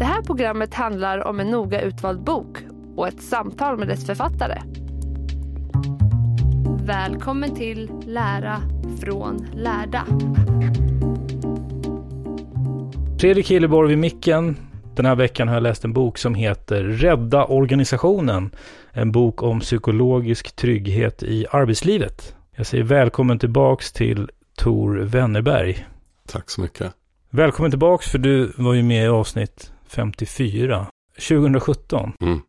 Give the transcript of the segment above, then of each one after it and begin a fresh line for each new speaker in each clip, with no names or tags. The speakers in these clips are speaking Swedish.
Det här programmet handlar om en noga utvald bok och ett samtal med dess författare. Välkommen till Lära från lärda.
Fredrik Hilleborg vid micken. Den här veckan har jag läst en bok som heter Rädda organisationen. En bok om psykologisk trygghet i arbetslivet. Jag säger välkommen tillbaks till Tor Wennerberg.
Tack så mycket.
Välkommen tillbaks för du var ju med i avsnitt 54. 2017.
Mm.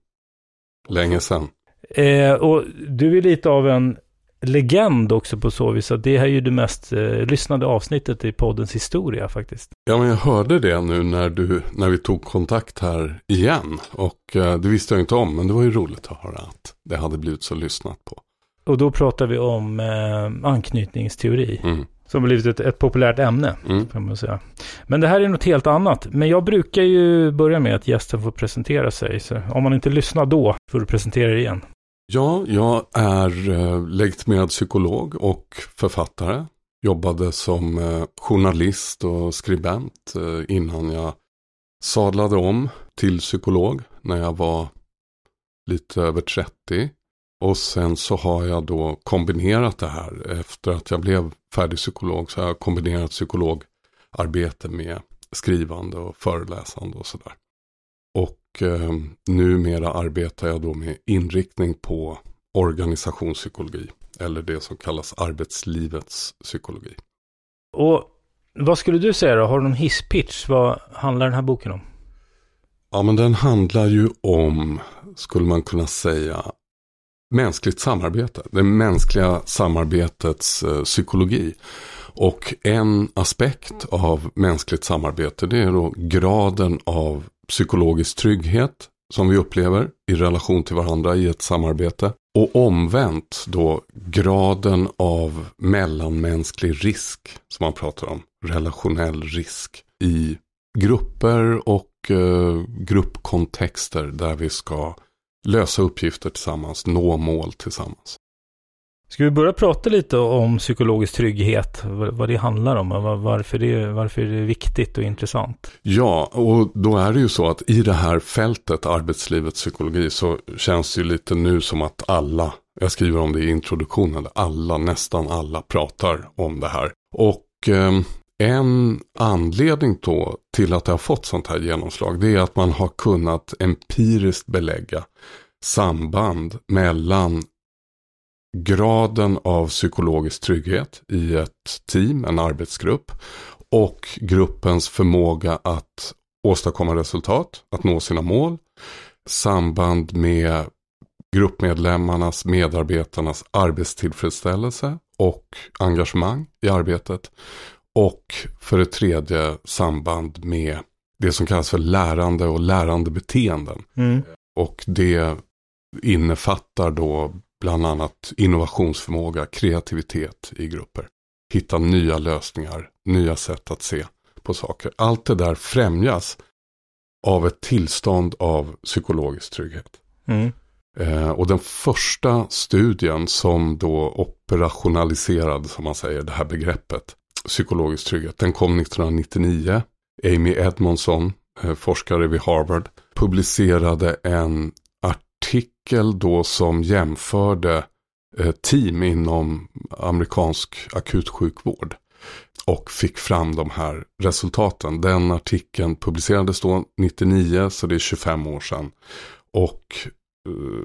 Länge sedan.
Eh, och du är lite av en legend också på så vis att det här är ju det mest eh, lyssnade avsnittet i poddens historia faktiskt.
Ja, men jag hörde det nu när, du, när vi tog kontakt här igen. Och eh, det visste jag inte om, men det var ju roligt att höra att det hade blivit så lyssnat på.
Och då pratar vi om eh, anknytningsteori.
Mm.
Som blivit ett, ett populärt ämne,
Mm.
kan man säga. Men det här är något helt annat. Men jag brukar ju börja med att gästen får presentera sig. Så om man inte lyssnar då, får du presentera dig igen.
Ja, jag är eh, legitimerad psykolog och författare. Jobbade som eh, journalist och skribent eh, innan jag sadlade om till psykolog när jag var lite över 30. Och sen så har jag då kombinerat det här. Efter att jag blev färdig psykolog så har jag kombinerat psykologarbete med skrivande och föreläsande och sådär. Och eh, numera arbetar jag då med inriktning på organisationspsykologi. Eller det som kallas arbetslivets psykologi.
Och vad skulle du säga då? Har du någon hisspitch? Vad handlar den här boken om?
Ja men den handlar ju om, skulle man kunna säga, mänskligt samarbete. Det mänskliga samarbetets eh, psykologi. Och en aspekt av mänskligt samarbete det är då graden av psykologisk trygghet som vi upplever i relation till varandra i ett samarbete. Och omvänt då graden av mellanmänsklig risk som man pratar om. Relationell risk i grupper och eh, gruppkontexter där vi ska lösa uppgifter tillsammans, nå mål tillsammans.
Ska vi börja prata lite om psykologisk trygghet? Vad det handlar om och var- varför det, varför det är viktigt och intressant?
Ja, och då är det ju så att i det här fältet arbetslivets psykologi så känns det ju lite nu som att alla, jag skriver om det i introduktionen, alla, nästan alla pratar om det här. Och eh, en anledning då till att det har fått sånt här genomslag det är att man har kunnat empiriskt belägga samband mellan graden av psykologisk trygghet i ett team, en arbetsgrupp och gruppens förmåga att åstadkomma resultat, att nå sina mål, samband med gruppmedlemmarnas, medarbetarnas arbetstillfredsställelse och engagemang i arbetet. Och för det tredje samband med det som kallas för lärande och lärandebeteenden.
Mm.
Och det innefattar då bland annat innovationsförmåga, kreativitet i grupper. hitta nya lösningar, nya sätt att se på saker. Allt det där främjas av ett tillstånd av psykologisk trygghet.
Mm.
Eh, och den första studien som då operationaliserade, som man säger, det här begreppet psykologisk trygghet, den kom 1999. Amy Edmondson, eh, forskare vid Harvard, publicerade en artikel då som jämförde eh, team inom amerikansk akutsjukvård och fick fram de här resultaten. Den artikeln publicerades då 99, så det är 25 år sedan. Och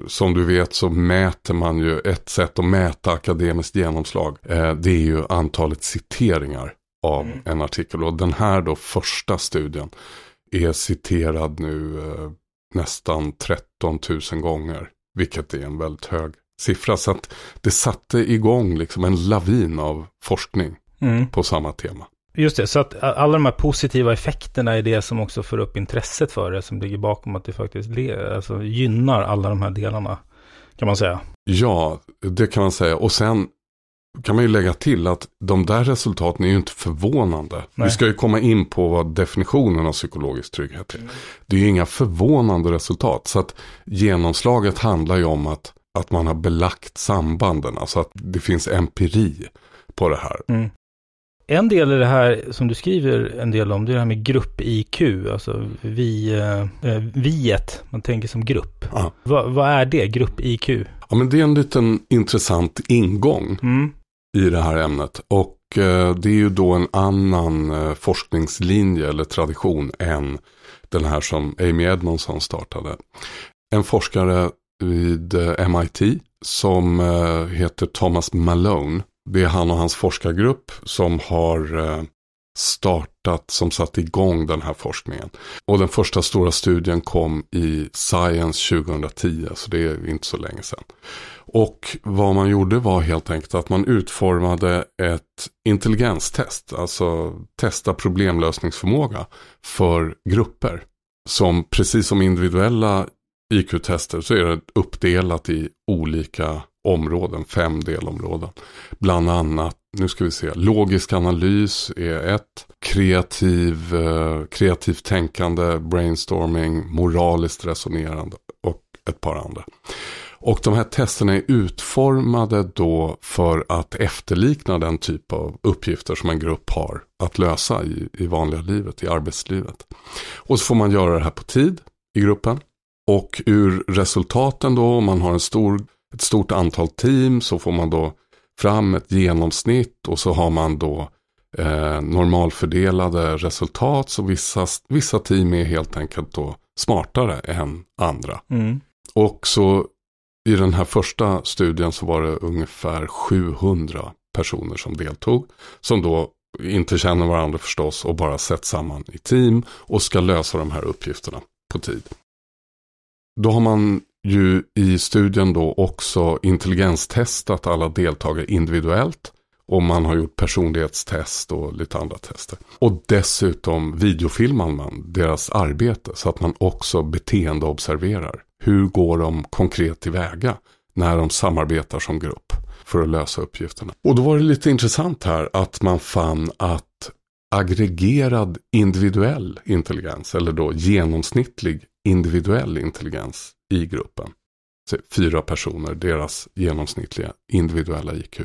som du vet så mäter man ju ett sätt att mäta akademiskt genomslag. Uh, det är ju antalet citeringar av mm. en artikel. Och den här då första studien är citerad nu uh, nästan 13 000 gånger. Vilket är en väldigt hög siffra. Så att det satte igång liksom en lavin av forskning mm. på samma tema.
Just det, så att alla de här positiva effekterna är det som också får upp intresset för det, som ligger bakom att det faktiskt alltså, gynnar alla de här delarna, kan man säga.
Ja, det kan man säga. Och sen kan man ju lägga till att de där resultaten är ju inte förvånande. Nej. Vi ska ju komma in på vad definitionen av psykologisk trygghet är. Mm. Det är ju inga förvånande resultat. Så att genomslaget handlar ju om att, att man har belagt sambanden. Alltså att det finns empiri på det här. Mm.
En del i det här som du skriver en del om, det är det här med grupp-IQ, alltså vi, eh, viet, man tänker som grupp. Ja. Va, vad är det, grupp-IQ?
Ja, men det är en liten intressant ingång mm. i det här ämnet. Och eh, det är ju då en annan eh, forskningslinje eller tradition än den här som Amy Edmondson startade. En forskare vid eh, MIT som eh, heter Thomas Malone det är han och hans forskargrupp som har eh, startat, som satt igång den här forskningen. Och den första stora studien kom i Science 2010, så det är inte så länge sedan. Och vad man gjorde var helt enkelt att man utformade ett intelligenstest, alltså testa problemlösningsförmåga för grupper. Som precis som individuella IQ-tester så är det uppdelat i olika områden, fem delområden. Bland annat, nu ska vi se, logisk analys är ett, kreativ, eh, kreativt tänkande, brainstorming, moraliskt resonerande och ett par andra. Och de här testerna är utformade då för att efterlikna den typ av uppgifter som en grupp har att lösa i, i vanliga livet, i arbetslivet. Och så får man göra det här på tid i gruppen. Och ur resultaten då, om man har en stor ett stort antal team så får man då fram ett genomsnitt och så har man då eh, normalfördelade resultat. Så vissa, vissa team är helt enkelt då smartare än andra. Mm. Och så i den här första studien så var det ungefär 700 personer som deltog. Som då inte känner varandra förstås och bara sätts samman i team och ska lösa de här uppgifterna på tid. Då har man ju i studien då också intelligenstestat alla deltagare individuellt. Och man har gjort personlighetstest och lite andra tester. Och dessutom videofilmar man deras arbete så att man också beteendeobserverar. Hur går de konkret tillväga när de samarbetar som grupp för att lösa uppgifterna. Och då var det lite intressant här att man fann att aggregerad individuell intelligens, eller då genomsnittlig individuell intelligens i gruppen, fyra personer, deras genomsnittliga individuella IQ,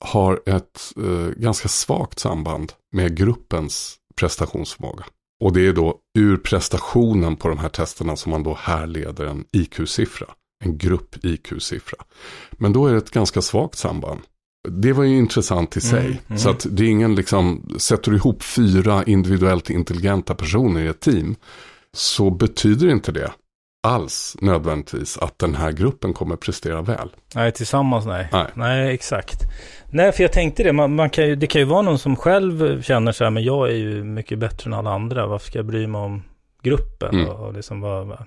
har ett eh, ganska svagt samband med gruppens prestationsförmåga. Och det är då ur prestationen på de här testerna som man då härleder en IQ-siffra. En grupp-IQ-siffra. Men då är det ett ganska svagt samband. Det var ju intressant i sig. Mm, mm. Så att det är ingen liksom, sätter du ihop fyra individuellt intelligenta personer i ett team. Så betyder inte det alls nödvändigtvis att den här gruppen kommer prestera väl.
Nej, tillsammans nej. Nej, nej exakt. Nej, för jag tänkte det, man, man, kan ju, det kan ju vara någon som själv känner så här, men jag är ju mycket bättre än alla andra, varför ska jag bry mig om gruppen mm. och, och liksom vad,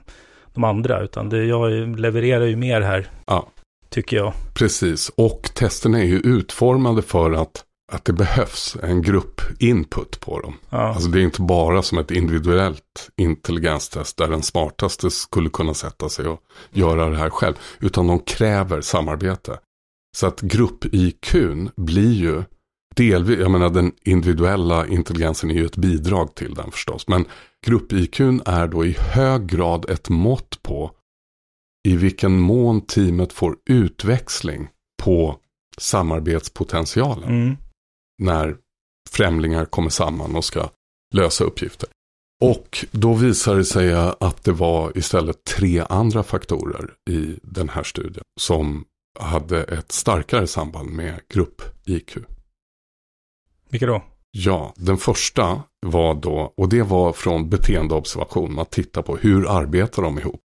de andra, utan det, jag levererar ju mer här, ja. tycker jag.
Precis, och testerna är ju utformade för att att det behövs en grupp input på dem. Ja. Alltså det är inte bara som ett individuellt intelligenstest där den smartaste skulle kunna sätta sig och göra det här själv. Utan de kräver samarbete. Så att grupp-IQ blir ju delvis, jag menar den individuella intelligensen är ju ett bidrag till den förstås. Men grupp-IQ är då i hög grad ett mått på i vilken mån teamet får utväxling på samarbetspotentialen.
Mm.
När främlingar kommer samman och ska lösa uppgifter. Och då visar det sig att det var istället tre andra faktorer i den här studien som hade ett starkare samband med grupp-IQ.
Vilka då?
Ja, den första var då, och det var från beteendeobservation, man tittar på hur arbetar de ihop.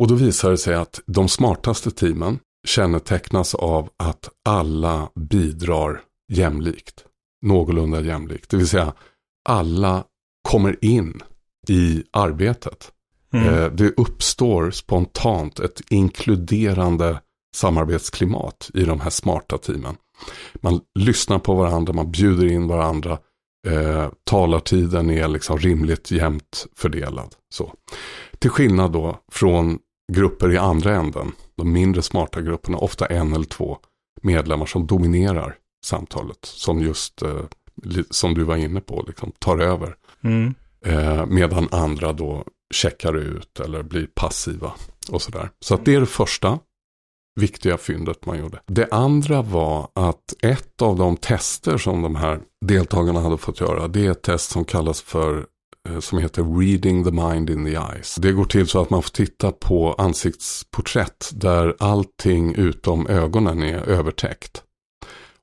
Och då visar det sig att de smartaste teamen kännetecknas av att alla bidrar jämlikt. Någorlunda jämlikt. Det vill säga alla kommer in i arbetet.
Mm.
Eh, det uppstår spontant ett inkluderande samarbetsklimat i de här smarta teamen. Man lyssnar på varandra, man bjuder in varandra. Eh, talartiden är liksom rimligt jämnt fördelad. Så. Till skillnad då från grupper i andra änden, de mindre smarta grupperna, ofta en eller två medlemmar som dominerar samtalet. Som just, eh, som du var inne på, liksom, tar över.
Mm.
Eh, medan andra då checkar ut eller blir passiva och sådär. Så att det är det första viktiga fyndet man gjorde. Det andra var att ett av de tester som de här deltagarna hade fått göra, det är ett test som kallas för eh, som heter Reading the Mind in the Eyes. Det går till så att man får titta på ansiktsporträtt där allting utom ögonen är övertäckt.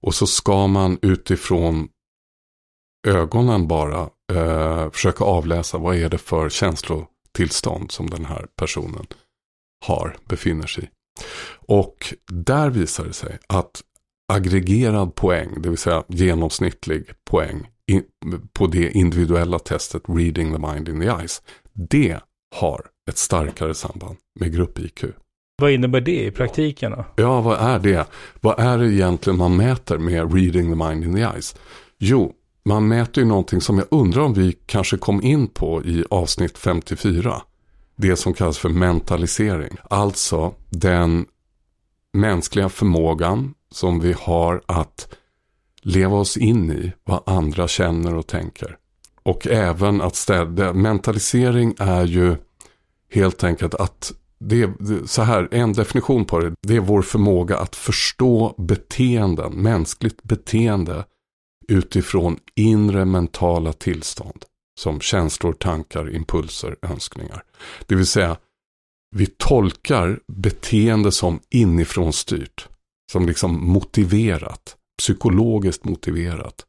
Och så ska man utifrån ögonen bara eh, försöka avläsa vad är det för känslotillstånd som den här personen har, befinner sig i. Och där visar det sig att aggregerad poäng, det vill säga genomsnittlig poäng in, på det individuella testet Reading the Mind in the Eyes, det har ett starkare samband med grupp-IQ.
Vad innebär det i praktiken då?
Ja, vad är det? Vad är det egentligen man mäter med Reading the Mind in the Eyes? Jo, man mäter ju någonting som jag undrar om vi kanske kom in på i avsnitt 54. Det som kallas för mentalisering. Alltså den mänskliga förmågan som vi har att leva oss in i vad andra känner och tänker. Och även att städa. Mentalisering är ju helt enkelt att det är så här, en definition på det, det är vår förmåga att förstå beteenden, mänskligt beteende utifrån inre mentala tillstånd. Som känslor, tankar, impulser, önskningar. Det vill säga, vi tolkar beteende som inifrån styrt. Som liksom motiverat, psykologiskt motiverat.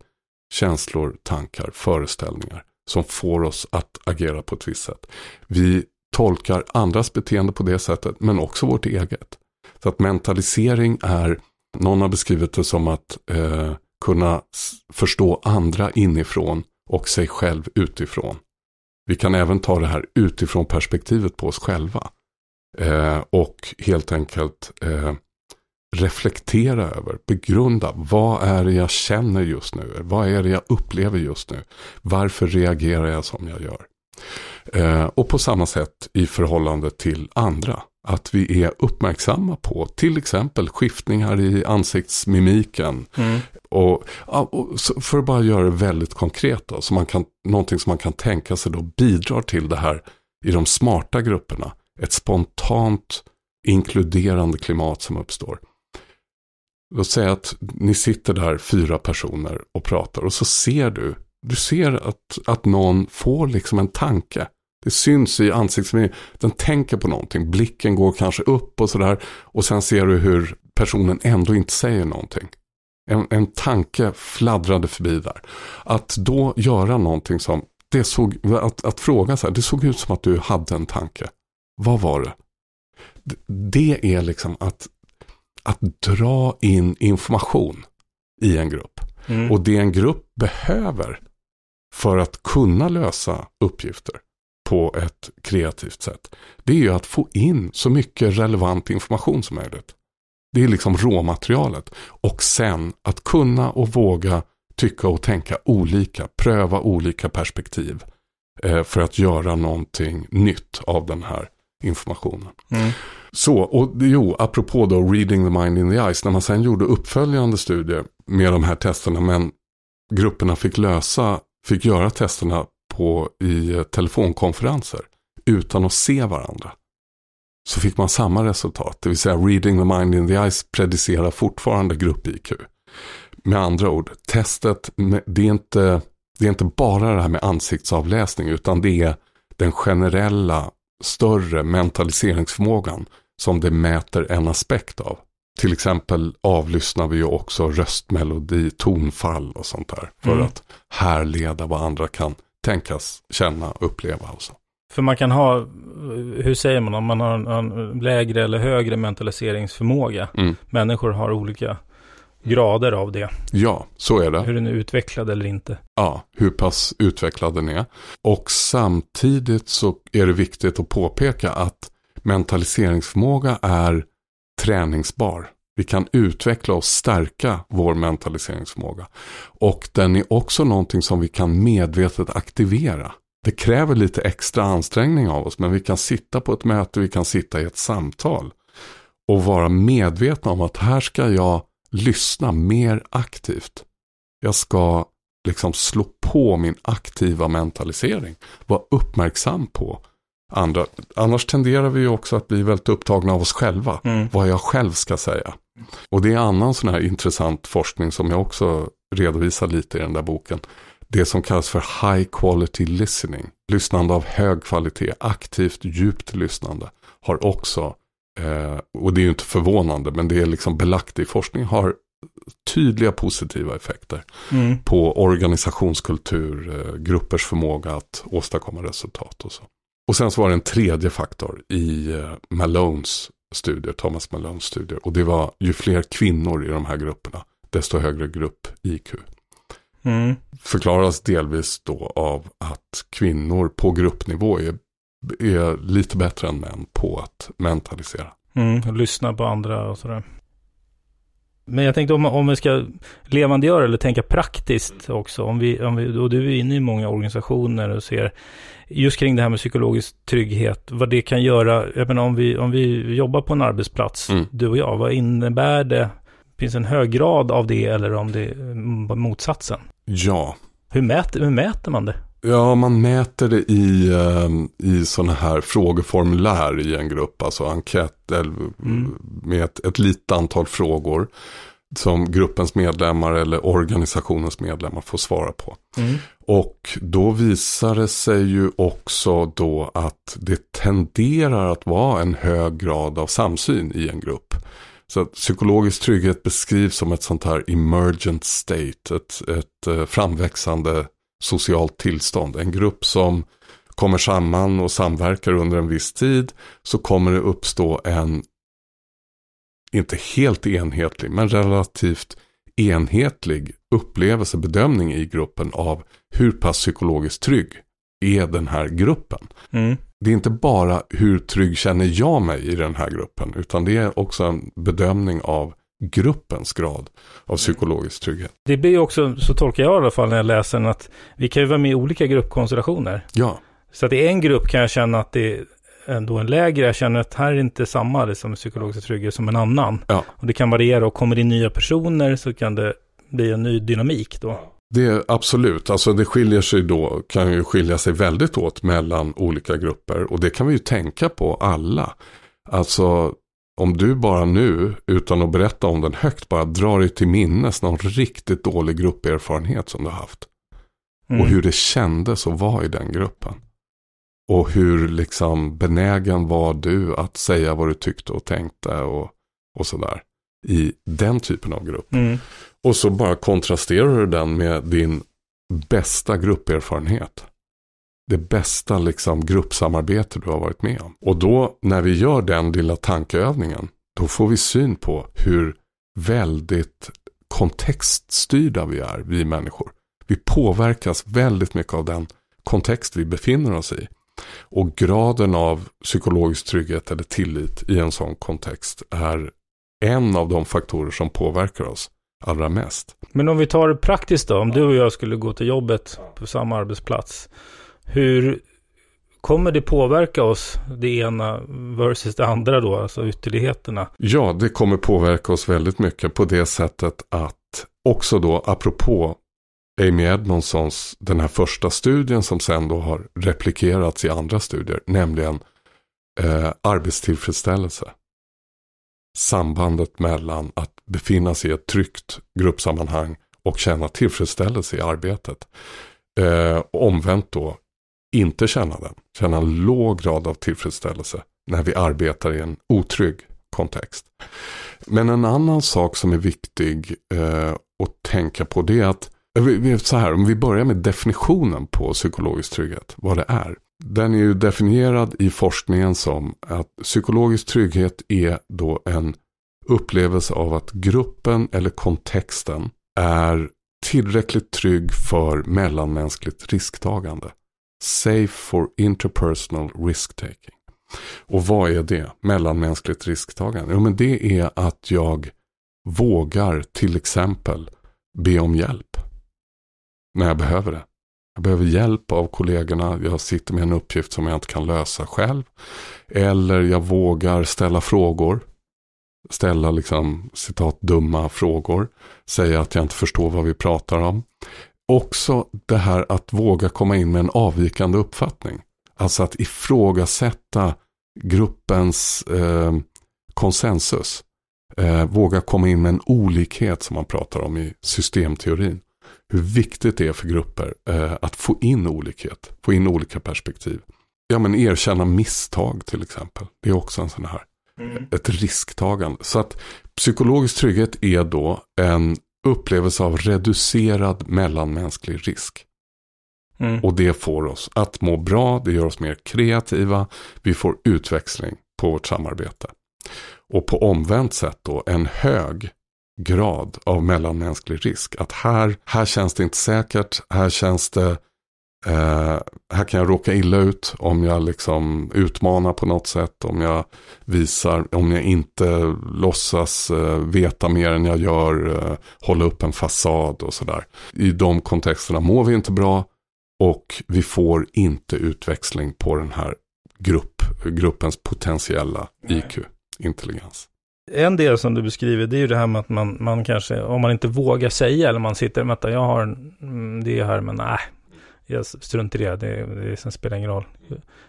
Känslor, tankar, föreställningar som får oss att agera på ett visst sätt. Vi tolkar andras beteende på det sättet, men också vårt eget. Så att mentalisering är, någon har beskrivit det som att eh, kunna förstå andra inifrån och sig själv utifrån. Vi kan även ta det här utifrån perspektivet på oss själva. Eh, och helt enkelt eh, reflektera över, begrunda, vad är det jag känner just nu? Vad är det jag upplever just nu? Varför reagerar jag som jag gör? Eh, och på samma sätt i förhållande till andra. Att vi är uppmärksamma på till exempel skiftningar i ansiktsmimiken.
Mm.
Och, och, för att bara göra det väldigt konkret då, så man kan, någonting som man kan tänka sig då bidrar till det här i de smarta grupperna. Ett spontant inkluderande klimat som uppstår. Låt säga att ni sitter där fyra personer och pratar och så ser du, du ser att, att någon får liksom en tanke. Det syns i ansiktsmimiken. Den tänker på någonting. Blicken går kanske upp och sådär. Och sen ser du hur personen ändå inte säger någonting. En, en tanke fladdrade förbi där. Att då göra någonting som, det såg, att, att fråga så här, det såg ut som att du hade en tanke. Vad var det? Det är liksom att, att dra in information i en grupp.
Mm.
Och det en grupp behöver för att kunna lösa uppgifter på ett kreativt sätt. Det är ju att få in så mycket relevant information som möjligt. Det är liksom råmaterialet. Och sen att kunna och våga tycka och tänka olika. Pröva olika perspektiv. Eh, för att göra någonting nytt av den här informationen.
Mm.
Så, och jo, apropå då reading the mind in the eyes. När man sen gjorde uppföljande studier med de här testerna. Men grupperna fick lösa, fick göra testerna på, i eh, telefonkonferenser utan att se varandra. Så fick man samma resultat, det vill säga reading the mind in the eyes predicerar fortfarande grupp-IQ. Med andra ord, testet, det är, inte, det är inte bara det här med ansiktsavläsning utan det är den generella större mentaliseringsförmågan som det mäter en aspekt av. Till exempel avlyssnar vi ju också röstmelodi, tonfall och sånt där. För mm. att härleda vad andra kan tänkas känna, uppleva och så.
För man kan ha, hur säger man, om man har en lägre eller högre mentaliseringsförmåga. Mm. Människor har olika grader av det.
Ja, så är det.
Hur den är utvecklad eller inte.
Ja, hur pass utvecklad den är. Och samtidigt så är det viktigt att påpeka att mentaliseringsförmåga är träningsbar. Vi kan utveckla och stärka vår mentaliseringsförmåga. Och den är också någonting som vi kan medvetet aktivera. Det kräver lite extra ansträngning av oss, men vi kan sitta på ett möte, vi kan sitta i ett samtal. Och vara medvetna om att här ska jag lyssna mer aktivt. Jag ska liksom slå på min aktiva mentalisering. Var uppmärksam på andra. Annars tenderar vi också att bli väldigt upptagna av oss själva. Mm. Vad jag själv ska säga. Och det är annan sån här intressant forskning som jag också redovisar lite i den där boken. Det som kallas för high quality listening. Lyssnande av hög kvalitet, aktivt djupt lyssnande. Har också, eh, och det är ju inte förvånande, men det är liksom belagt i forskning, har tydliga positiva effekter mm. på organisationskultur, eh, gruppers förmåga att åstadkomma resultat och så. Och sen så var det en tredje faktor i eh, Malones studier, Thomas Malones studier. Och det var ju fler kvinnor i de här grupperna, desto högre grupp IQ. Mm. Förklaras delvis då av att kvinnor på gruppnivå är, är lite bättre än män på att mentalisera.
Mm, lyssna på andra och sådär. Men jag tänkte om, om vi ska levandegöra eller tänka praktiskt också. Om vi, om vi, och du är inne i många organisationer och ser just kring det här med psykologisk trygghet. Vad det kan göra. Jag menar om vi, om vi jobbar på en arbetsplats, mm. du och jag. Vad innebär det? Finns en hög grad av det eller om det är motsatsen?
Ja.
Hur mäter, hur mäter man det?
Ja, man mäter det i, ehm, i sådana här frågeformulär i en grupp, alltså enkät mm. med ett, ett litet antal frågor som gruppens medlemmar eller organisationens medlemmar får svara på. Mm. Och då visar det sig ju också då att det tenderar att vara en hög grad av samsyn i en grupp. Så att psykologisk trygghet beskrivs som ett sånt här emergent state, ett, ett eh, framväxande socialt tillstånd. En grupp som kommer samman och samverkar under en viss tid så kommer det uppstå en, inte helt enhetlig, men relativt enhetlig upplevelse, bedömning i gruppen av hur pass psykologiskt trygg är den här gruppen. Mm. Det är inte bara hur trygg känner jag mig i den här gruppen, utan det är också en bedömning av gruppens grad av psykologisk trygghet.
Det blir också, så tolkar jag i alla fall när jag läser den, att vi kan ju vara med i olika gruppkonstellationer.
Ja.
Så att i en grupp kan jag känna att det är ändå en lägre, jag känner att här är inte samma liksom, psykologisk trygghet som en annan.
Ja.
Och det kan variera och kommer det in nya personer så kan det bli en ny dynamik då.
Det är absolut, alltså det skiljer sig då, kan ju skilja sig väldigt åt mellan olika grupper. Och det kan vi ju tänka på alla. Alltså om du bara nu, utan att berätta om den högt, bara drar dig till minnes någon riktigt dålig grupperfarenhet som du har haft. Mm. Och hur det kändes att vara i den gruppen. Och hur liksom benägen var du att säga vad du tyckte och tänkte och, och sådär. I den typen av grupp. Mm. Och så bara kontrasterar du den med din bästa grupperfarenhet det bästa liksom gruppsamarbete du har varit med om. Och då när vi gör den lilla tankeövningen, då får vi syn på hur väldigt kontextstyrda vi är, vi människor. Vi påverkas väldigt mycket av den kontext vi befinner oss i. Och graden av psykologisk trygghet eller tillit i en sån kontext är en av de faktorer som påverkar oss allra mest.
Men om vi tar det praktiskt då, om du och jag skulle gå till jobbet på samma arbetsplats. Hur kommer det påverka oss, det ena versus det andra då, alltså ytterligheterna?
Ja, det kommer påverka oss väldigt mycket på det sättet att också då, apropå Amy Edmondsons, den här första studien som sen då har replikerats i andra studier, nämligen eh, arbetstillfredsställelse. Sambandet mellan att befinna sig i ett tryggt gruppsammanhang och känna tillfredsställelse i arbetet. Eh, omvänt då, inte känna den, känna en låg grad av tillfredsställelse när vi arbetar i en otrygg kontext. Men en annan sak som är viktig eh, att tänka på det är att Eh, så här, om vi börjar med definitionen på psykologisk trygghet, vad det är. Den är ju definierad i forskningen som att psykologisk trygghet är då en upplevelse av att gruppen eller kontexten är tillräckligt trygg för mellanmänskligt risktagande. Safe for interpersonal risk-taking. Och vad är det? Mellanmänskligt risktagande? Jo men det är att jag vågar till exempel be om hjälp. När jag behöver det. Jag behöver hjälp av kollegorna. Jag sitter med en uppgift som jag inte kan lösa själv. Eller jag vågar ställa frågor. Ställa liksom citat dumma frågor. Säga att jag inte förstår vad vi pratar om. Också det här att våga komma in med en avvikande uppfattning. Alltså att ifrågasätta gruppens eh, konsensus. Eh, våga komma in med en olikhet som man pratar om i systemteorin. Hur viktigt det är för grupper eh, att få in olikhet, få in olika perspektiv. Ja men erkänna misstag till exempel. Det är också en sån här, mm. ett risktagande. Så att psykologisk trygghet är då en upplevelse av reducerad mellanmänsklig risk. Mm. Och det får oss att må bra, det gör oss mer kreativa, vi får utväxling på vårt samarbete. Och på omvänt sätt då en hög grad av mellanmänsklig risk. Att här, här känns det inte säkert, här känns det, eh, här kan jag råka illa ut om jag liksom utmanar på något sätt, om jag visar, om jag inte låtsas eh, veta mer än jag gör, eh, hålla upp en fasad och sådär. I de kontexterna mår vi inte bra, och vi får inte utväxling på den här grupp, gruppens potentiella IQ, intelligens.
En del som du beskriver, det är ju det här med att man, man kanske, om man inte vågar säga, eller man sitter, vänta, jag har mm, det här, men nej, jag struntar i det, det, det, det spelar ingen roll.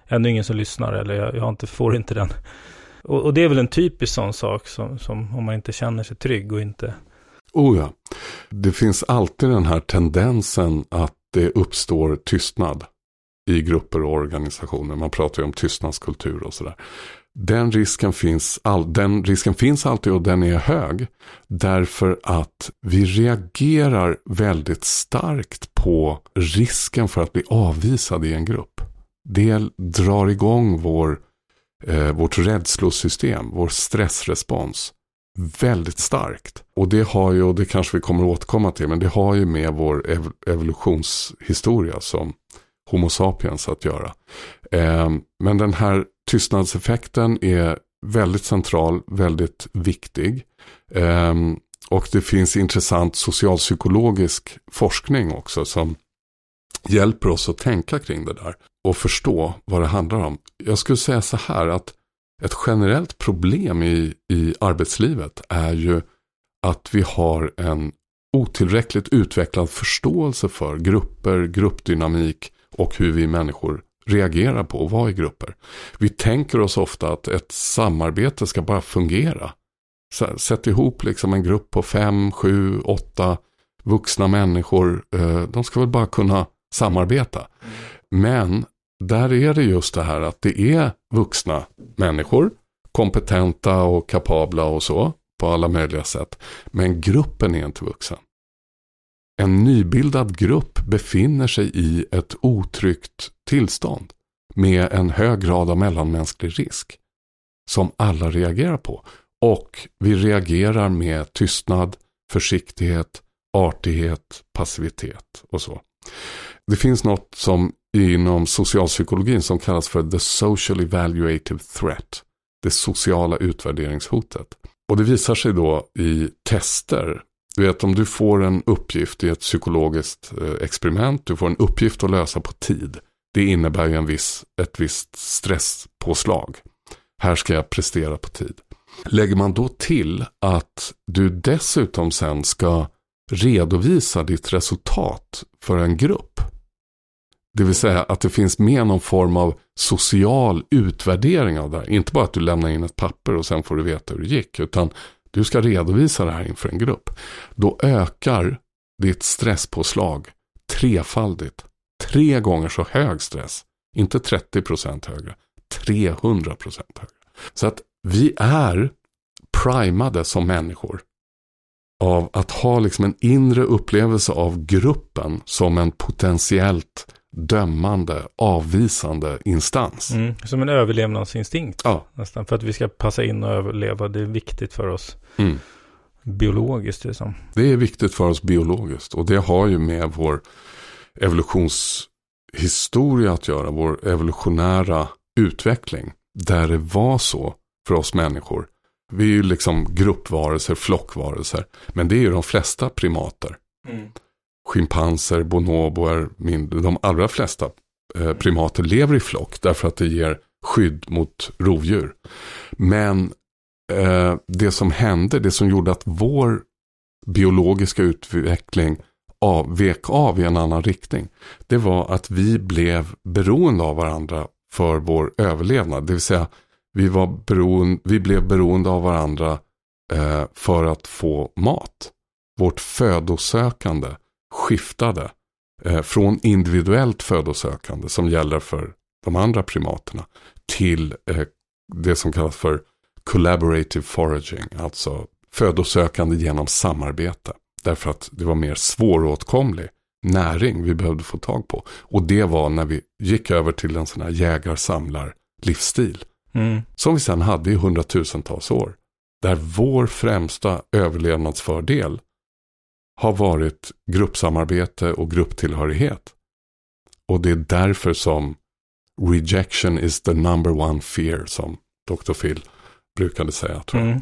Ännu ingen som lyssnar, eller jag, jag inte, får inte den. Och, och, det är väl en typisk sån sak, som, som om man inte känner sig trygg och inte...
Oh ja, det finns alltid den här tendensen att det uppstår tystnad i grupper och organisationer. Man pratar ju om tystnadskultur och sådär. Den risken, finns all, den risken finns alltid och den är hög. Därför att vi reagerar väldigt starkt på risken för att bli avvisad i en grupp. Det drar igång vår, eh, vårt rädslosystem, vår stressrespons väldigt starkt. Och det har ju, och det kanske vi kommer att återkomma till, men det har ju med vår ev evolutionshistoria som Homo sapiens att göra. Eh, men den här tystnadseffekten är väldigt central, väldigt viktig. Ehm, och det finns intressant socialpsykologisk forskning också som hjälper oss att tänka kring det där och förstå vad det handlar om. Jag skulle säga så här att ett generellt problem i, i arbetslivet är ju att vi har en otillräckligt utvecklad förståelse för grupper, gruppdynamik och hur vi människor reagerar på och vara i grupper. Vi tänker oss ofta att ett samarbete ska bara fungera. Sätt ihop liksom en grupp på fem, sju, åtta vuxna människor. Eh, de ska väl bara kunna samarbeta. Men där är det just det här att det är vuxna människor, kompetenta och kapabla och så, på alla möjliga sätt. Men gruppen är inte vuxen. En nybildad grupp befinner sig i ett otryggt tillstånd med en hög grad av mellanmänsklig risk som alla reagerar på. Och vi reagerar med tystnad, försiktighet, artighet, passivitet och så. Det finns något som inom socialpsykologin som kallas för the social evaluative threat. Det sociala utvärderingshotet. Och det visar sig då i tester. Du vet om du får en uppgift i ett psykologiskt eh, experiment. Du får en uppgift att lösa på tid. Det innebär ju en viss, ett visst stresspåslag. Här ska jag prestera på tid. Lägger man då till att du dessutom sen ska redovisa ditt resultat för en grupp. Det vill säga att det finns med någon form av social utvärdering av det här. Inte bara att du lämnar in ett papper och sen får du veta hur det gick. Utan du ska redovisa det här inför en grupp. Då ökar ditt stresspåslag trefaldigt. Tre gånger så hög stress. Inte 30% högre. 300% högre. Så att vi är primade som människor av att ha liksom en inre upplevelse av gruppen som en potentiellt dömande, avvisande instans.
Mm, som en överlevnadsinstinkt.
Ja.
Nästan, för att vi ska passa in och överleva. Det är viktigt för oss
Mm.
biologiskt. Liksom.
Det är viktigt för oss biologiskt och det har ju med vår evolutionshistoria att göra, vår evolutionära utveckling. Där det var så för oss människor. Vi är ju liksom gruppvarelser, flockvarelser. Men det är ju de flesta primater. Schimpanser, bonoboer, mindre. De allra flesta eh, primater lever i flock därför att det ger skydd mot rovdjur. Men eh, det som hände, det som gjorde att vår biologiska utveckling av, vek av i en annan riktning. Det var att vi blev beroende av varandra för vår överlevnad. Det vill säga vi, var beroende, vi blev beroende av varandra eh, för att få mat. Vårt födosökande skiftade eh, från individuellt födosökande som gäller för de andra primaterna till eh, det som kallas för collaborative foraging, alltså födosökande genom samarbete. Därför att det var mer svåråtkomlig näring vi behövde få tag på. Och det var när vi gick över till en sån här jägar-samlar-livsstil.
Mm.
Som vi sedan hade i hundratusentals år. Där vår främsta överlevnadsfördel har varit gruppsamarbete och grupptillhörighet. Och det är därför som rejection is the number one fear som Dr. Phil brukade säga. Tror jag.
Mm.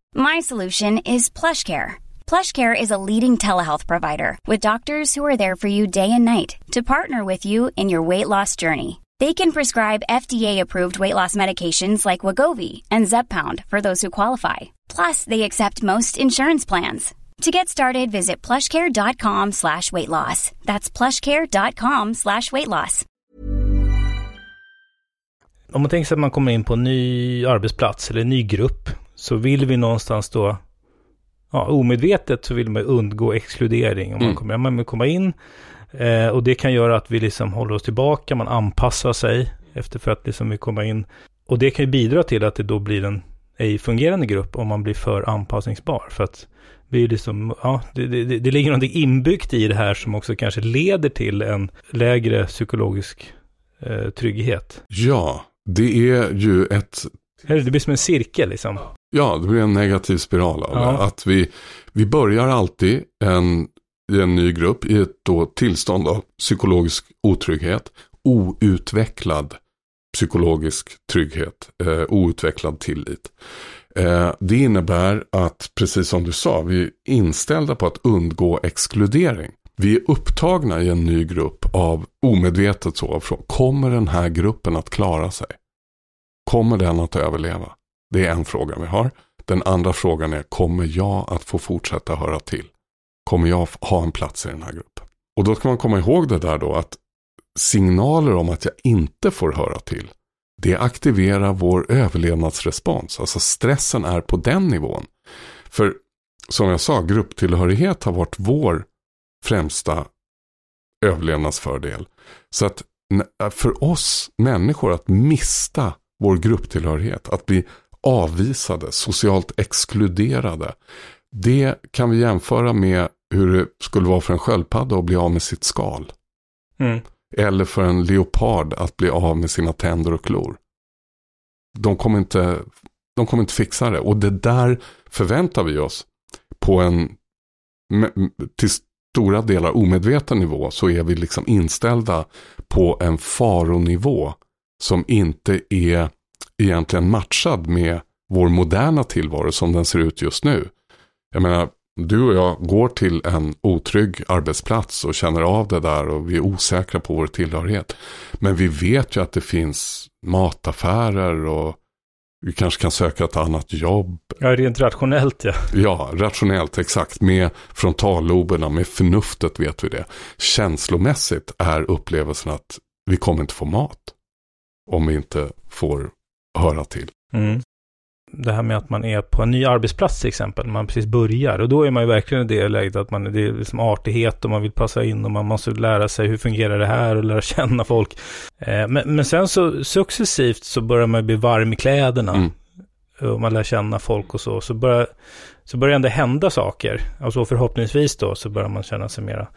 My solution is PlushCare. PlushCare is a leading telehealth provider with doctors who are there for you day and night to partner with you in your weight loss journey. They can prescribe FDA-approved weight loss medications like Wagovi and Zepbound for those who qualify. Plus, they accept most insurance plans. To get started, visit plushcare.com slash weight loss. That's plushcare.com slash weight loss.
Om man tänker sig att man kommer in på en ny arbetsplats eller en ny grupp så vill vi någonstans då, ja, omedvetet så vill man undgå exkludering. Om man
Mm.
kommer, man vill komma in eh, och det kan göra att vi liksom håller oss tillbaka, man anpassar sig efter för att liksom vi komma in. Och det kan ju bidra till att det då blir en ej fungerande grupp om man blir för anpassningsbar. För att vi liksom, ja, det, det, det ligger någonting inbyggt i det här som också kanske leder till en lägre psykologisk eh, trygghet.
Ja, det är ju ett
Det blir som en cirkel liksom.
Ja, det blir en negativ spiral av
Ja.
det. Att vi, vi börjar alltid en, i en ny grupp i ett då tillstånd av psykologisk otrygghet, outvecklad psykologisk trygghet, eh, outvecklad tillit. Eh, det innebär att, precis som du sa, vi är inställda på att undgå exkludering. Vi är upptagna i en ny grupp av omedvetet så, kommer den här gruppen att klara sig? Kommer den att överleva? Det är en fråga vi har. Den andra frågan är, kommer jag att få fortsätta höra till? Kommer jag ha en plats i den här gruppen? Och då ska man komma ihåg det där då att signaler om att jag inte får höra till, det aktiverar vår överlevnadsrespons. Alltså stressen är på den nivån. För som jag sa, grupptillhörighet har varit vår främsta överlevnadsfördel. Så att för oss människor att mista vår grupptillhörighet, att bli avvisade, socialt exkluderade. Det kan vi jämföra med hur det skulle vara för en sköldpadda att bli av med sitt skal. Mm. Eller för en leopard att bli av med sina tänder och klor. De kommer inte, de kommer inte fixa det. Och det där förväntar vi oss på en till stora delar omedveten nivå så är vi liksom inställda på en faronivå som inte är egentligen matchad med vår moderna tillvaro som den ser ut just nu. Jag menar, du och jag går till en otrygg arbetsplats och känner av det där och vi är osäkra på vår tillhörighet. Men vi vet ju att det finns mataffärer och vi kanske kan söka ett annat jobb.
Ja, rent rationellt ja.
Ja, rationellt, exakt. Med frontalloberna, med förnuftet vet vi det. Känslomässigt är upplevelsen att vi kommer inte få mat. Om vi inte får höra till.
Mm. Det här med att man är på en ny arbetsplats till exempel, man precis börjar. Och då är man ju verkligen i det läget att man, det är liksom artighet och man vill passa in och man måste lära sig hur fungerar det här och lära känna folk. Eh, men, men sen så successivt så börjar man bli varm i kläderna. Mm. Och man lär känna folk och så. Så börjar, så börjar det hända saker. Alltså förhoppningsvis då så börjar man känna sig mera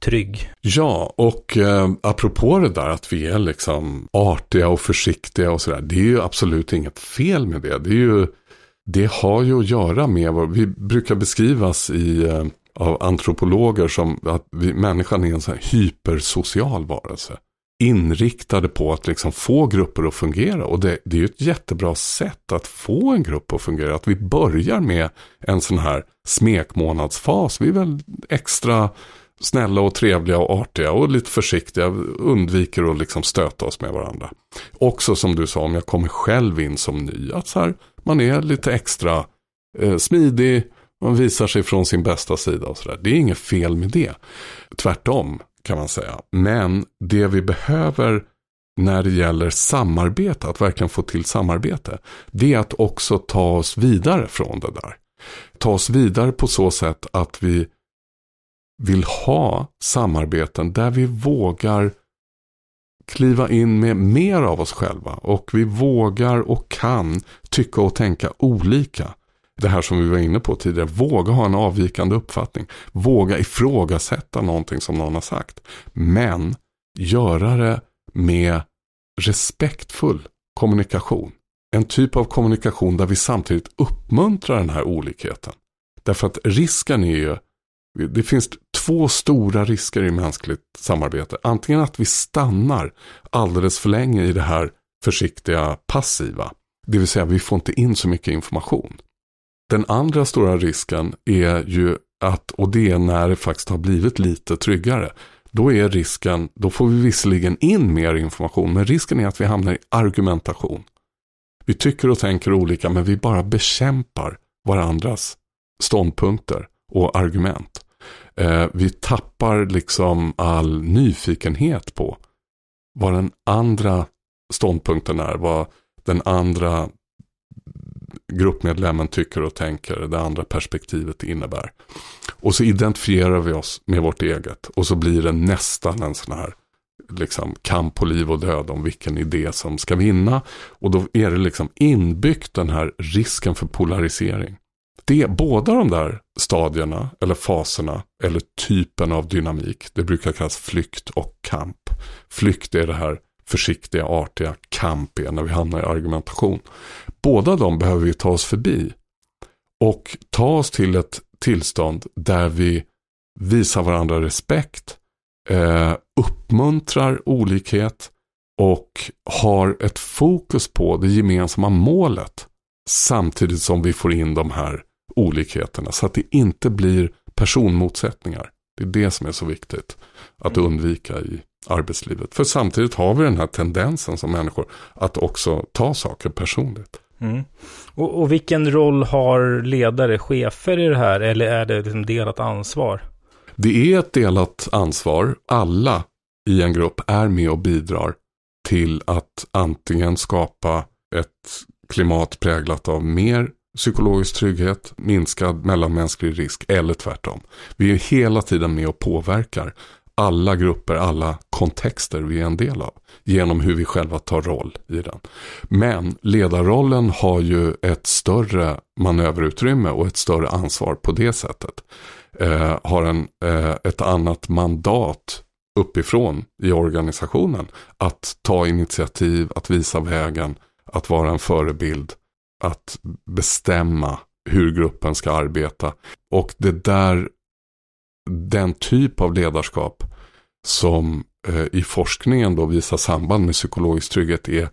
trygg.
Ja, och eh, apropå det där att vi är liksom artiga och försiktiga och sådär. Det är ju absolut inget fel med det. Det, är ju, det har ju att göra med vad vi brukar beskrivas i, eh, av antropologer som att vi, människan är en sån här hypersocial varelse. Inriktade på att liksom få grupper att fungera. Och det, det är ju ett jättebra sätt att få en grupp att fungera. Att vi börjar med en sån här smekmånadsfas. Vi är väl extra snälla och trevliga och artiga och lite försiktiga. Undviker att liksom stöta oss med varandra. Också som du sa, om jag kommer själv in som ny. Att så här, man är lite extra eh, smidig. Man visar sig från sin bästa sida och sådär. Det är inget fel med det. Tvärtom kan man säga. Men det vi behöver när det gäller samarbete, att verkligen få till samarbete. Det är att också ta oss vidare från det där. Ta oss vidare på så sätt att vi vill ha samarbeten där vi vågar kliva in med mer av oss själva och vi vågar och kan tycka och tänka olika. Det här som vi var inne på tidigare, våga ha en avvikande uppfattning. Våga ifrågasätta någonting som någon har sagt. Men göra det med respektfull kommunikation. En typ av kommunikation där vi samtidigt uppmuntrar den här olikheten. Därför att risken är ju det finns två stora risker i mänskligt samarbete. Antingen att vi stannar alldeles för länge i det här försiktiga passiva. Det vill säga vi får inte in så mycket information. Den andra stora risken är ju att, och det är när det faktiskt har blivit lite tryggare. Då är risken, då får vi visserligen in mer information, men risken är att vi hamnar i argumentation. Vi tycker och tänker olika, men vi bara bekämpar varandras ståndpunkter och argument. Eh, vi tappar liksom all nyfikenhet på vad den andra ståndpunkten är, vad den andra gruppmedlemmen tycker och tänker, det andra perspektivet innebär. Och så identifierar vi oss med vårt eget och så blir det nästan en sån här liksom, kamp på liv och död om vilken idé som ska vinna. Och då är det liksom inbyggt den här risken för polarisering det, båda de där stadierna eller faserna eller typen av dynamik, det brukar kallas flykt och kamp. Flykt är det här försiktiga, artiga, kamp är när vi hamnar i argumentation. Båda de behöver vi ta oss förbi och ta oss till ett tillstånd där vi visar varandra respekt, eh, uppmuntrar olikhet och har ett fokus på det gemensamma målet samtidigt som vi får in de här olikheterna. Så att det inte blir personmotsättningar. Det är det som är så viktigt att mm. undvika i arbetslivet. För samtidigt har vi den här tendensen som människor att också ta saker personligt.
Mm. Och, och, vilken roll har ledare, chefer i det här? Eller är det liksom delat ansvar?
Det är ett delat ansvar. Alla i en grupp är med och bidrar till att antingen skapa ett klimat präglat av mer psykologisk trygghet, minskad mellanmänsklig risk eller tvärtom. Vi är hela tiden med och påverkar alla grupper, alla kontexter vi är en del av. Genom hur vi själva tar roll i den. Men ledarrollen har ju ett större manöverutrymme och ett större ansvar på det sättet. Eh, har en, eh, ett annat mandat uppifrån i organisationen. Att ta initiativ, att visa vägen, att vara en förebild, att bestämma hur gruppen ska arbeta. Och det där, den typ av ledarskap som eh, i forskningen då visar samband med psykologisk trygghet är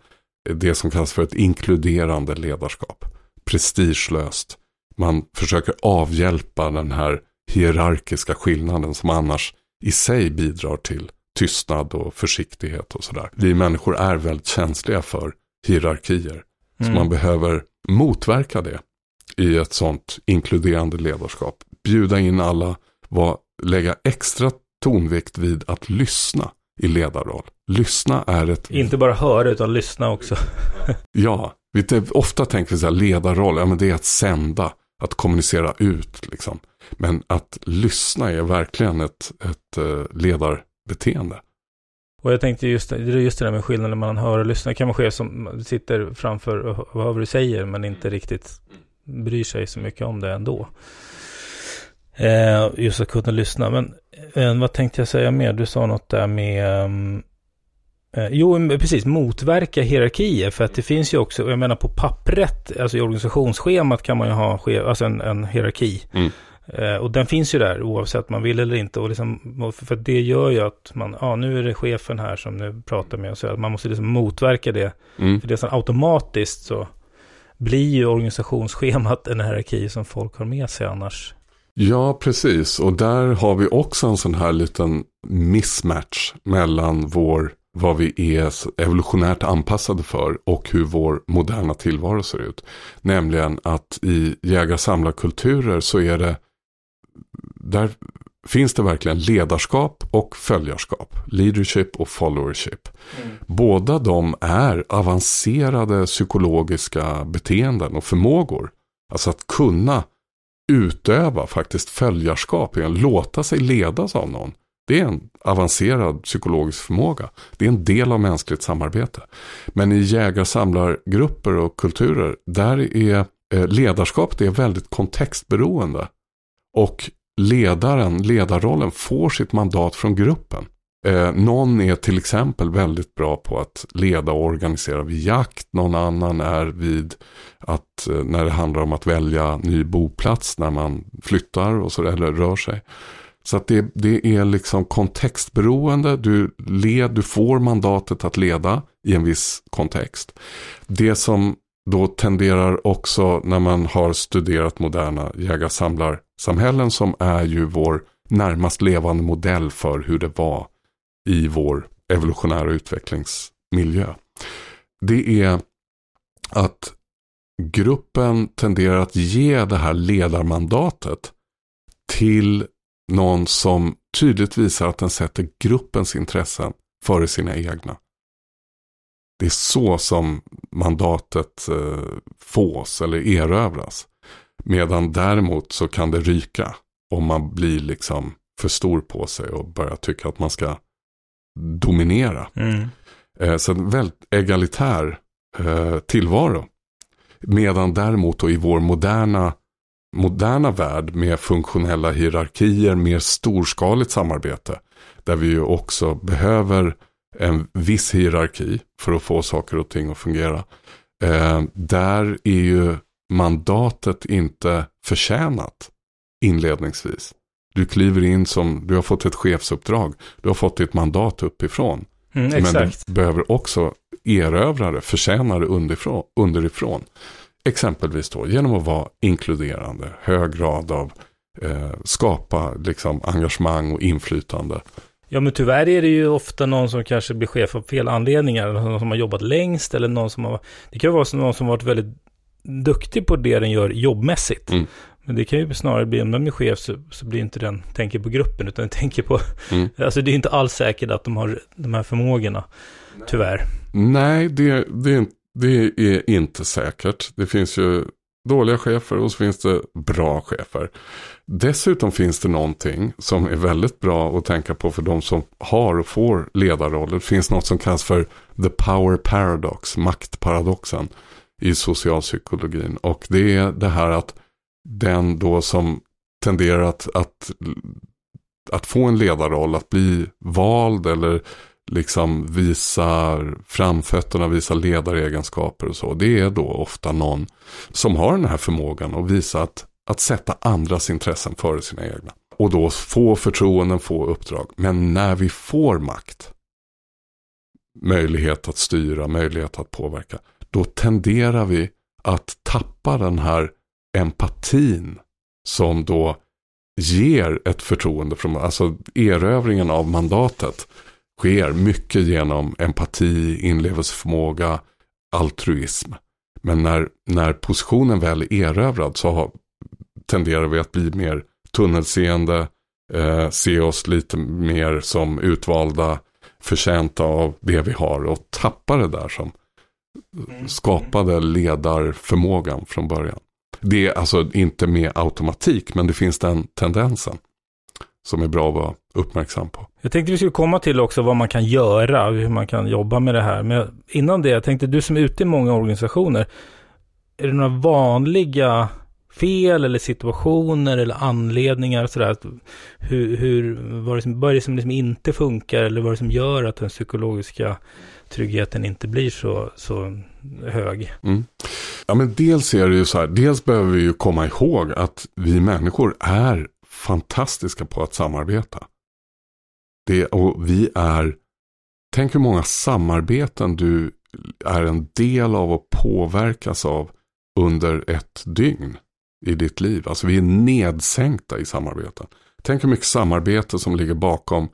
det som kallas för ett inkluderande ledarskap. Prestigelöst. Man försöker avhjälpa den här hierarkiska skillnaden som annars i sig bidrar till tystnad och försiktighet och sådär. Vi människor är väldigt känsliga för hierarkier. Mm. Så man behöver motverka det i ett sånt inkluderande ledarskap. Bjuda in alla, var, lägga extra tonvikt vid att lyssna i ledarroll. Lyssna är ett...
Inte bara höra utan lyssna också.
ja, vi, ofta tänker vi så här ledarroll, ja men det är att sända, att kommunicera ut liksom. Men att lyssna är verkligen ett, ett uh, ledarbeteende.
Och jag tänkte just, just det där med skillnaden mellan höra och lyssna. Det kan vara chef som sitter framför och hör vad du säger men inte riktigt bryr sig så mycket om det ändå. Eh, just att kunna lyssna. Men eh, vad tänkte jag säga mer? Du sa något där med um, eh, Jo, precis, motverka hierarkier. För att det finns ju också, jag menar på pappret, alltså i organisationsschemat kan man ju ha alltså en, en hierarki. Mm. Eh, och den finns ju där oavsett man vill eller inte. Och liksom, för det gör ju att man, ja nu är det chefen här som nu pratar med oss. Man måste liksom motverka det. Mm. För det är så automatiskt så blir ju organisationsschemat en hierarki som folk har med sig annars.
Ja, precis. Och där har vi också en sån här liten mismatch mellan vår, vad vi är evolutionärt anpassade för och hur vår moderna tillvaro ser ut. Nämligen att i jägar-samlarkulturer så är det där finns det verkligen ledarskap och följarskap. Leadership och followership. Mm. Båda de är avancerade psykologiska beteenden och förmågor. Alltså att kunna utöva faktiskt följarskap, låta sig ledas av någon. Det är en avancerad psykologisk förmåga. Det är en del av mänskligt samarbete. Men i jägar-samlargrupper och kulturer, där är eh, ledarskapet är väldigt kontextberoende. Och ledaren, ledarrollen får sitt mandat från gruppen. Eh, någon är till exempel väldigt bra på att leda och organisera vid jakt. Någon annan är vid att eh, när det handlar om att välja ny boplats när man flyttar och så, eller rör sig. Så att det, det är liksom kontextberoende. Du, led, du får mandatet att leda i en viss kontext. Det som då tenderar också när man har studerat moderna jägarsamlarsamhällen som är ju vår närmast levande modell för hur det var i vår evolutionära utvecklingsmiljö. Det är att gruppen tenderar att ge det här ledarmandatet till någon som tydligt visar att den sätter gruppens intressen före sina egna. Det är så som mandatet eh, fås eller erövras. Medan däremot så kan det ryka om man blir liksom för stor på sig och börjar tycka att man ska dominera. Mm. Eh, så en väldigt egalitär eh, tillvaro. Medan däremot då i vår moderna, moderna värld med funktionella hierarkier, mer storskaligt samarbete. Där vi ju också behöver en viss hierarki för att få saker och ting att fungera. Eh, där är ju mandatet inte förtjänat inledningsvis. Du kliver in som, du har fått ett chefsuppdrag, du har fått ditt mandat uppifrån. Mm, men du behöver också erövra det, förtjäna det underifrån, underifrån. Exempelvis då genom att vara inkluderande, hög grad av eh, skapa liksom, engagemang och inflytande.
Ja men tyvärr är det ju ofta någon som kanske blir chef av fel anledningar. Någon som har jobbat längst eller någon som har... Det kan vara någon som har varit väldigt duktig på det den gör jobbmässigt. Mm. Men det kan ju snarare bli, om den är chef så, så blir inte den, tänker på gruppen, utan den tänker på,
Mm.
alltså det är inte alls säkert att de har de här förmågorna, tyvärr.
Nej, det, det, det är inte säkert. Det finns ju dåliga chefer och så finns det bra chefer. Dessutom finns det någonting som är väldigt bra att tänka på för de som har och får ledarroller. Det finns något som kallas för the power paradox, maktparadoxen i socialpsykologin. Och det är det här att den då som tenderar att, att, att få en ledarroll, att bli vald eller liksom visar framfötterna, visar ledaregenskaper och så. Det är då ofta någon som har den här förmågan att visa att, att sätta andras intressen före sina egna. Och då få förtroenden, få uppdrag. Men när vi får makt, möjlighet att styra, möjlighet att påverka, då tenderar vi att tappa den här empatin som då ger ett förtroende. Från, alltså erövringen av mandatet sker mycket genom empati, inlevelseförmåga, altruism. Men när, när positionen väl är erövrad så har, tenderar vi att bli mer tunnelseende, eh, se oss lite mer som utvalda, förtjänta av det vi har och tappa det där som skapade ledarförmågan från början. Det är alltså inte med automatik, men det finns den tendensen som är bra att vara uppmärksam på.
Jag tänkte vi skulle komma till också vad man kan göra, hur man kan jobba med det här. Men innan det, jag tänkte du som är ute i många organisationer, är det några vanliga fel eller situationer eller anledningar sådär? Hur, hur, vad, är det som, vad är det som liksom inte funkar eller vad är det som gör att den psykologiska tryggheten inte blir så, så hög?
Mm. Ja men dels är det ju så här, dels behöver vi ju komma ihåg att vi människor är fantastiska på att samarbeta. Det, och vi är, tänk hur många samarbeten du är en del av och påverkas av under ett dygn i ditt liv. Alltså vi är nedsänkta i samarbeten. Tänk hur mycket samarbete som ligger bakom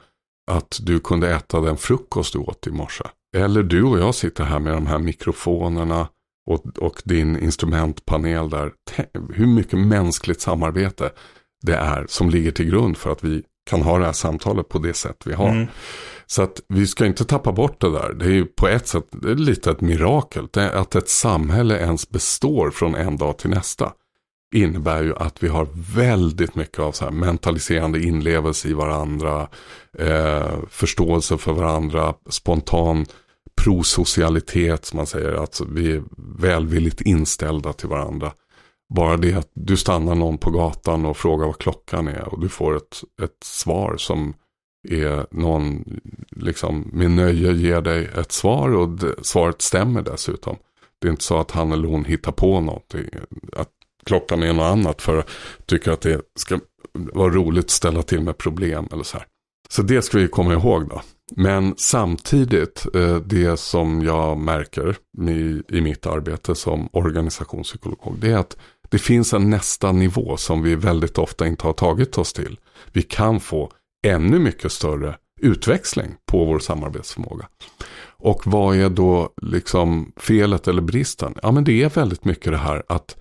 att du kunde äta den frukost du åt i morse. Eller du och jag sitter här med de här mikrofonerna och, och din instrumentpanel där. Tänk hur mycket mänskligt samarbete det är som ligger till grund för att vi kan ha det här samtalet på det sätt vi har.
Mm.
Så att vi ska inte tappa bort det där. Det är ju på ett sätt det är lite ett mirakel. Att ett samhälle ens består från en dag till nästa. Innebär ju att vi har väldigt mycket av så här mentaliserande inlevelse i varandra. Eh, förståelse för varandra. Spontan prosocialitet som man säger. Att vi är välvilligt inställda till varandra. Bara det att du stannar någon på gatan och frågar vad klockan är och du får ett, ett svar som är någon liksom med nöje ger dig ett svar och det, svaret stämmer dessutom. Det är inte så att han eller hon hittar på något. Att klockan är något annat för att tycka att det ska vara roligt att ställa till med problem eller så här. Så det ska vi komma ihåg då. Men samtidigt, eh, det som jag märker i, i mitt arbete som organisationspsykolog, det är att det finns en nästa nivå som vi väldigt ofta inte har tagit oss till. Vi kan få ännu mycket större utväxling på vår samarbetsförmåga. Och vad är då liksom felet eller bristen? Ja men det är väldigt mycket det här att,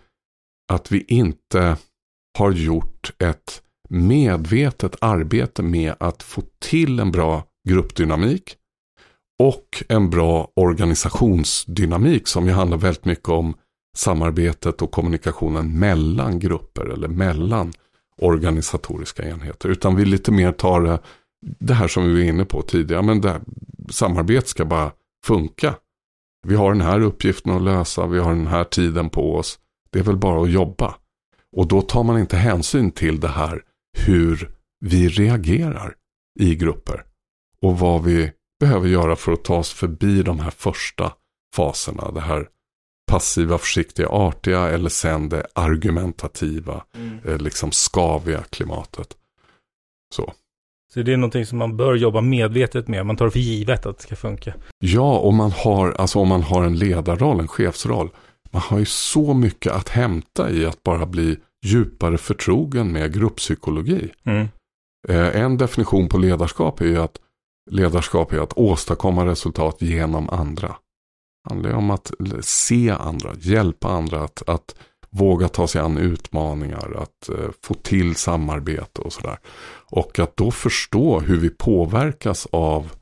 att vi inte har gjort ett medvetet arbete med att få till en bra gruppdynamik och en bra organisationsdynamik som ju handlar väldigt mycket om samarbetet och kommunikationen mellan grupper eller mellan organisatoriska enheter. Utan vi lite mer tar det, det här som vi var inne på tidigare. Men det här, samarbete ska bara funka. Vi har den här uppgiften att lösa, vi har den här tiden på oss. Det är väl bara att jobba. Och då tar man inte hänsyn till det här hur vi reagerar i grupper. Och vad vi behöver göra för att ta oss förbi de här första faserna. Det här passiva, försiktiga, artiga eller sen det argumentativa,
Mm.
eh, liksom skaviga klimatet. Så.
Så det är någonting som man bör jobba medvetet med. Man tar det för givet att det ska funka.
Ja, om man har, alltså om man har en ledarroll, en chefsroll. Man har ju så mycket att hämta i att bara bli djupare förtrogen med grupppsykologi.
Mm.
Eh, en definition på ledarskap är ju att ledarskap är att åstadkomma resultat genom andra. Handlar ju om att se andra, hjälpa andra att, att våga ta sig an utmaningar, att eh, få till samarbete och sådär. Och att då förstå hur vi påverkas av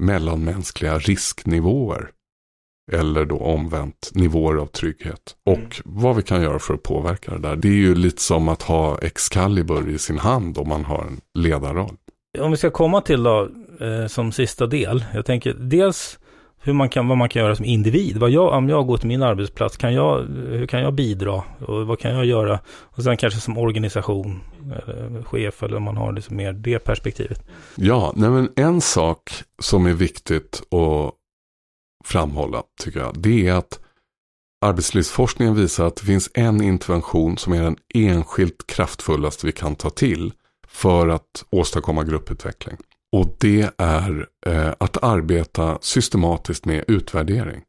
mellanmänskliga risknivåer. Eller då omvänt nivåer av trygghet. Och mm. vad vi kan göra för att påverka det där. Det är ju lite som att ha Excalibur i sin hand om man har en ledarroll.
Om vi ska komma till då, eh, som sista del. Jag tänker dels hur man kan, vad man kan göra som individ. Vad jag, om jag går till min arbetsplats, kan jag, hur kan jag bidra? Och vad kan jag göra? Och sen kanske som organisation, eller chef, eller om man har liksom mer det perspektivet.
Ja, nej men en sak som är viktigt att framhålla, tycker jag, det är att arbetslivsforskningen visar att det finns en intervention som är den enskilt kraftfullaste vi kan ta till för att åstadkomma grupputveckling. Och det är eh, att arbeta systematiskt med utvärdering.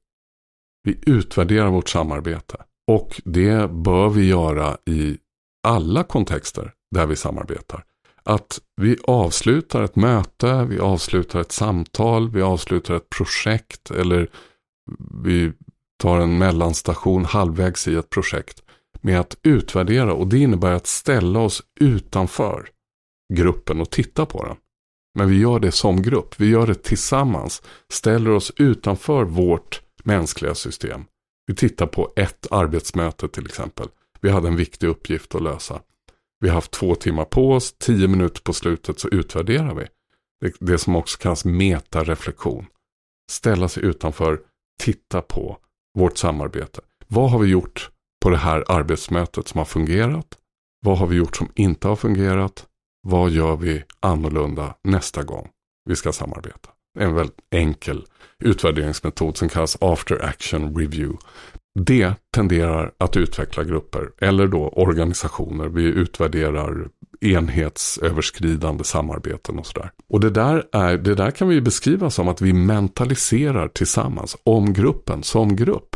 Vi utvärderar vårt samarbete. Och det bör vi göra i alla kontexter där vi samarbetar. Att vi avslutar ett möte, vi avslutar ett samtal, vi avslutar ett projekt eller vi tar en mellanstation halvvägs i ett projekt med att utvärdera och det innebär att ställa oss utanför gruppen och titta på den. Men vi gör det som grupp, vi gör det tillsammans, ställer oss utanför vårt mänskliga system. Vi tittar på ett arbetsmöte till exempel. Vi hade en viktig uppgift att lösa. Vi har haft två timmar på oss, tio minuter på slutet så utvärderar vi. Det, det som också kallas metareflektion. Ställa sig utanför, titta på vårt samarbete. Vad har vi gjort på det här arbetsmötet som har fungerat? Vad har vi gjort som inte har fungerat? Vad gör vi annorlunda nästa gång vi ska samarbeta? En väldigt enkel utvärderingsmetod som kallas after action review. Det tenderar att utveckla grupper eller då organisationer. Vi utvärderar enhetsöverskridande samarbeten och sådär. Och det där, är, det där kan vi beskriva som att vi mentaliserar tillsammans om gruppen som grupp.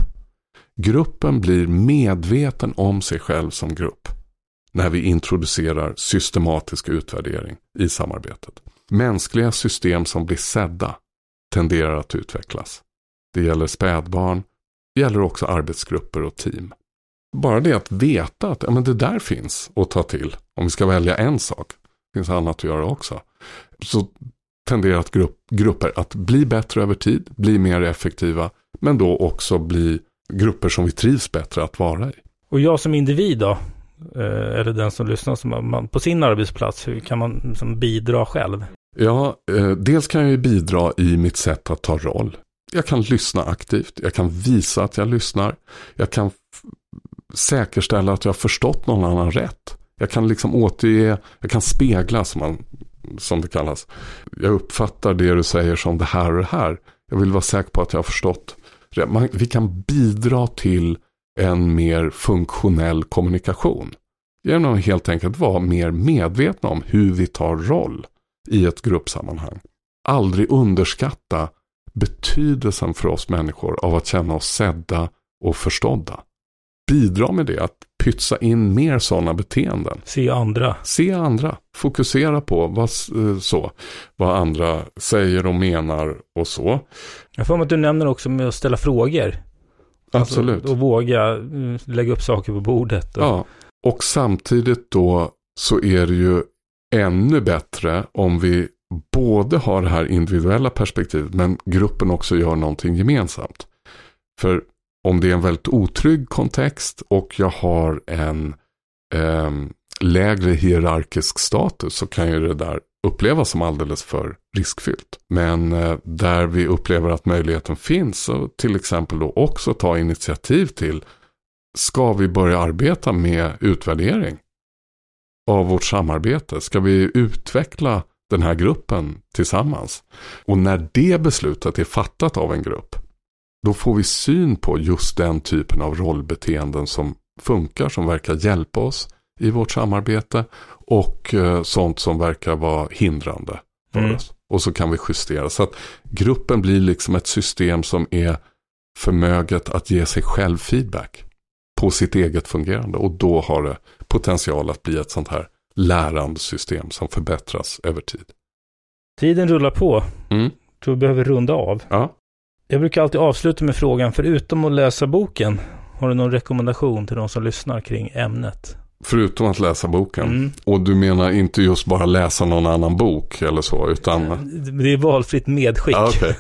Gruppen blir medveten om sig själv som grupp när vi introducerar systematisk utvärdering i samarbetet. Mänskliga system som blir sedda tenderar att utvecklas. Det gäller spädbarn, det gäller också arbetsgrupper och team. Bara det att veta att ja, men det där finns att ta till, om vi ska välja en sak, det finns annat att göra också. Så tenderar att grupp, grupper att bli bättre över tid, bli mer effektiva, men då också bli grupper som vi trivs bättre att vara i.
Och jag som individ då, Eh, eller den som lyssnar som man, på sin arbetsplats, hur kan man liksom bidra själv?
Ja, eh, dels kan jag ju bidra i mitt sätt att ta roll. Jag kan lyssna aktivt, jag kan visa att jag lyssnar, jag kan säkerställa att jag har förstått någon annan rätt. Jag kan liksom återge, jag kan spegla som, man, som det kallas. Jag uppfattar det du säger som det här och det här. Jag vill vara säker på att jag har förstått. Man, vi kan bidra till en mer funktionell kommunikation. Genom att helt enkelt vara mer medvetna om hur vi tar roll i ett gruppsammanhang. Aldrig underskatta betydelsen för oss människor av att känna oss sedda och förstådda. Bidra med det, att pytsa in mer sådana beteenden.
Se andra.
Se andra. Fokusera på vad, eh, så, vad andra säger och menar och så.
Jag får att du nämner också med att ställa frågor.
Absolut.
Alltså, och våga mm, lägga upp saker på bordet.
Och... Ja, och samtidigt då så är det ju ännu bättre om vi både har det här individuella perspektivet men gruppen också gör någonting gemensamt. För om det är en väldigt otrygg kontext och jag har en eh, lägre hierarkisk status så kan ju det där upplevas som alldeles för riskfyllt. Men eh, där vi upplever att möjligheten finns så till exempel då också ta initiativ till ska vi börja arbeta med utvärdering av vårt samarbete? Ska vi utveckla den här gruppen tillsammans? Och när det beslutet är fattat av en grupp då får vi syn på just den typen av rollbeteenden som funkar, som verkar hjälpa oss i vårt samarbete och eh, sånt som verkar vara hindrande för mm. oss. Och så kan vi justera. Så att gruppen blir liksom ett system som är förmöget att ge sig själv feedback på sitt eget fungerande. Och då har det potential att bli ett sånt här lärande system som förbättras över tid.
Tiden rullar på. Mm. Tror vi behöver runda av.
Ja.
Jag brukar alltid avsluta med frågan, förutom att läsa boken, Har du någon rekommendation till de som lyssnar kring ämnet?
Förutom att läsa boken. Mm. Och du menar inte just bara läsa någon annan bok eller så, utan...
Det är valfritt medskick.
Ja, okay.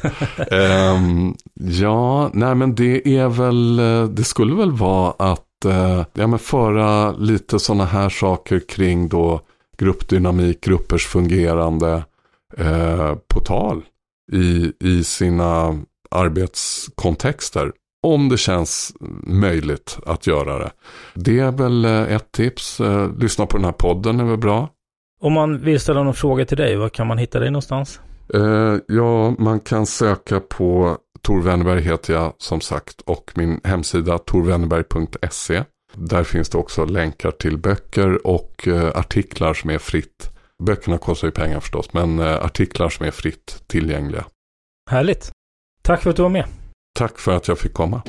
um, ja, nej men det är väl, det skulle väl vara att uh, ja, men föra lite sådana här saker kring då gruppdynamik, gruppers fungerande uh, på tal i, i sina arbetskontexter. Om det känns möjligt att göra det. Det är väl eh, ett tips. Eh, lyssna på den här podden är väl bra.
Om man vill ställa någon fråga till dig, var kan man hitta dig någonstans?
Uh, ja, man kan söka på Tor Wennerberg heter jag som sagt och min hemsida torwennerberg.se. Där finns det också länkar till böcker och uh, artiklar som är fritt. Böckerna kostar ju pengar förstås, men uh, artiklar som är fritt tillgängliga.
Härligt. Tack för att du var med.
Tack för att jag fick komma.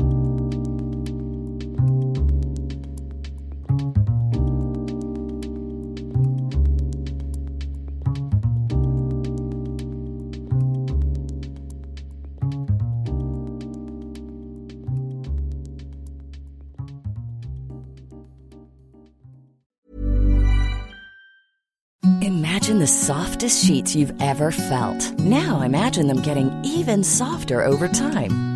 Imagine the softest sheets you've ever felt. Now imagine them getting even softer over time.